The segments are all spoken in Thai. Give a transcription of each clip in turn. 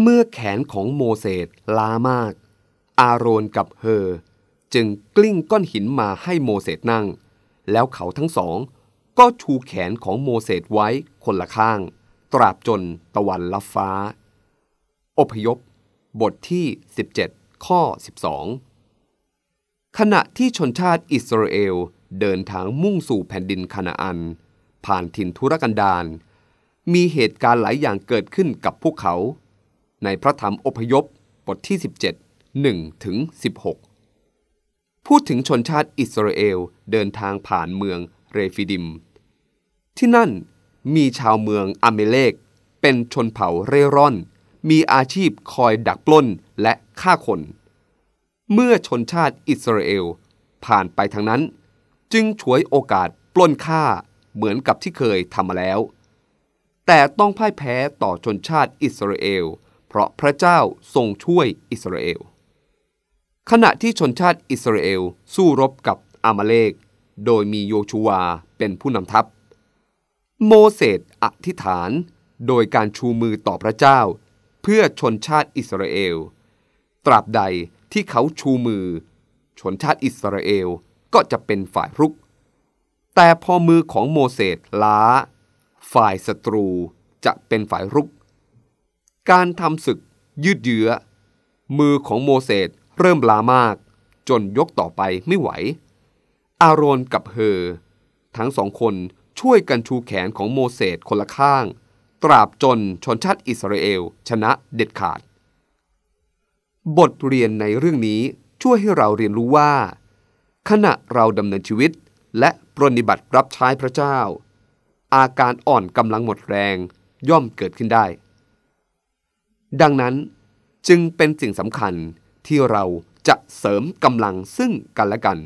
เมื่อแขนของโมเสสล้ามาก อาโรนกับเฮอ จึงกลิ้งก้อนหินมาให้โมเสสนั่ง แล้วเขาทั้งสอง ก็ชูแขนของโมเสสไว้คนละข้าง ตราบจนตะวันลับฟ้า อพยพ บทที่ 17 ข้อ 12 ขณะที่ชนชาติอิสราเอลเดินทางมุ่งสู่แผ่นดินคานาอัน ผ่านถิ่นทุรกันดารมีเหตุการณ์หลายอย่างเกิดขึ้นกับพวกเขา ในพระธรรมอพยพบทที่ 17 1ถึง16 พูดถึงชนชาติอิสราเอลเดินทางผ่านเมืองเรฟิดิม ที่นั่นมีชาวเมืองอเมเลก เป็นชนเผ่าเร่ร่อน มีอาชีพคอยดักปล้นและฆ่าคน เมื่อชนชาติอิสราเอลผ่านไปทางนั้น จึงฉวยโอกาสปล้นฆ่าเหมือนกับที่เคยทำมาแล้ว แต่ต้องพ่ายแพ้ต่อชนชาติอิสราเอล เพราะพระเจ้าทรงช่วยอิสราเอล ขณะที่ชนชาติอิสราเอลสู้รบกับอามาเลก โดยมีโยชูวาเป็นผู้นำทัพ โมเสสอธิษฐานโดยการชูมือต่อพระเจ้า เพื่อชนชาติอิสราเอล ตราบใดที่เขาชูมือ ชนชาติอิสราเอลก็จะเป็นฝ่ายรุก แต่พอมือของโมเสสล้า ฝ่ายศัตรูจะเป็นฝ่ายรุก การทำศึกยืดเยื้อ มือของโมเสสเริ่มล้ามาก จนยกต่อไปไม่ไหว อาโรนกับเฮอ ทั้งสองคนช่วยกันชูแขนของโมเสสคนละข้าง ตราบจนชนชาติอิสราเอลชนะเด็ดขาด บทเรียนในเรื่องนี้ช่วยให้เราเรียนรู้ว่า ขณะเราดำเนินชีวิตและปรนนิบัติรับใช้พระเจ้า อาการอ่อนกำลังหมดแรงย่อมเกิดขึ้นได้ ดังนั้นจึงเป็นสิ่งสำคัญที่เราจะเสริมกำลังซึ่งกันและกัน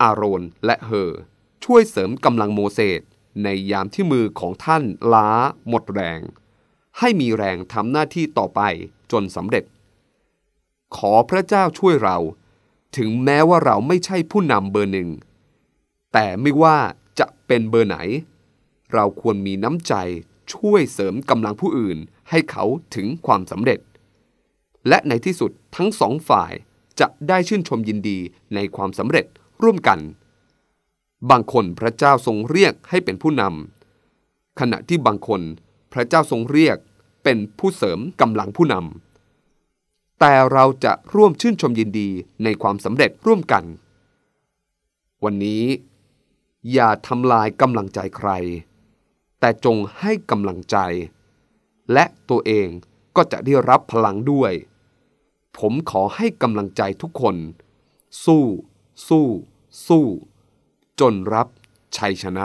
อาโรนและเฮอช่วยเสริมกำลังโมเสสในยามที่มือของท่านล้าหมดแรง ให้มีแรงทำหน้าที่ต่อไปจนสำเร็จ ขอพระเจ้าช่วยเรา ถึงแม้ว่าเราไม่ใช่ผู้นำเบอร์หนึ่ง แต่ไม่ว่าจะเป็นเบอร์ไหน เราควรมีน้ำใจ ช่วยเสริมกำลังผู้อื่นให้เขาถึงความสำเร็จ และในที่สุดทั้งสองฝ่ายจะได้ชื่นชมยินดีในความสำเร็จร่วมกัน บางคนพระเจ้าทรงเรียกให้เป็นผู้นำขณะที่บางคนพระเจ้าทรงเรียกเป็นผู้เสริมกำลังผู้นำแต่เราจะร่วมชื่นชมยินดีในความสำเร็จร่วมกัน วันนี้ อย่าทำลายกำลังใจใคร แต่จงให้กำลังใจ และตัวเองก็จะได้รับพลังด้วย ผมขอให้กำลังใจทุกคน สู้ สู้ สู้ จนรับชัยชนะ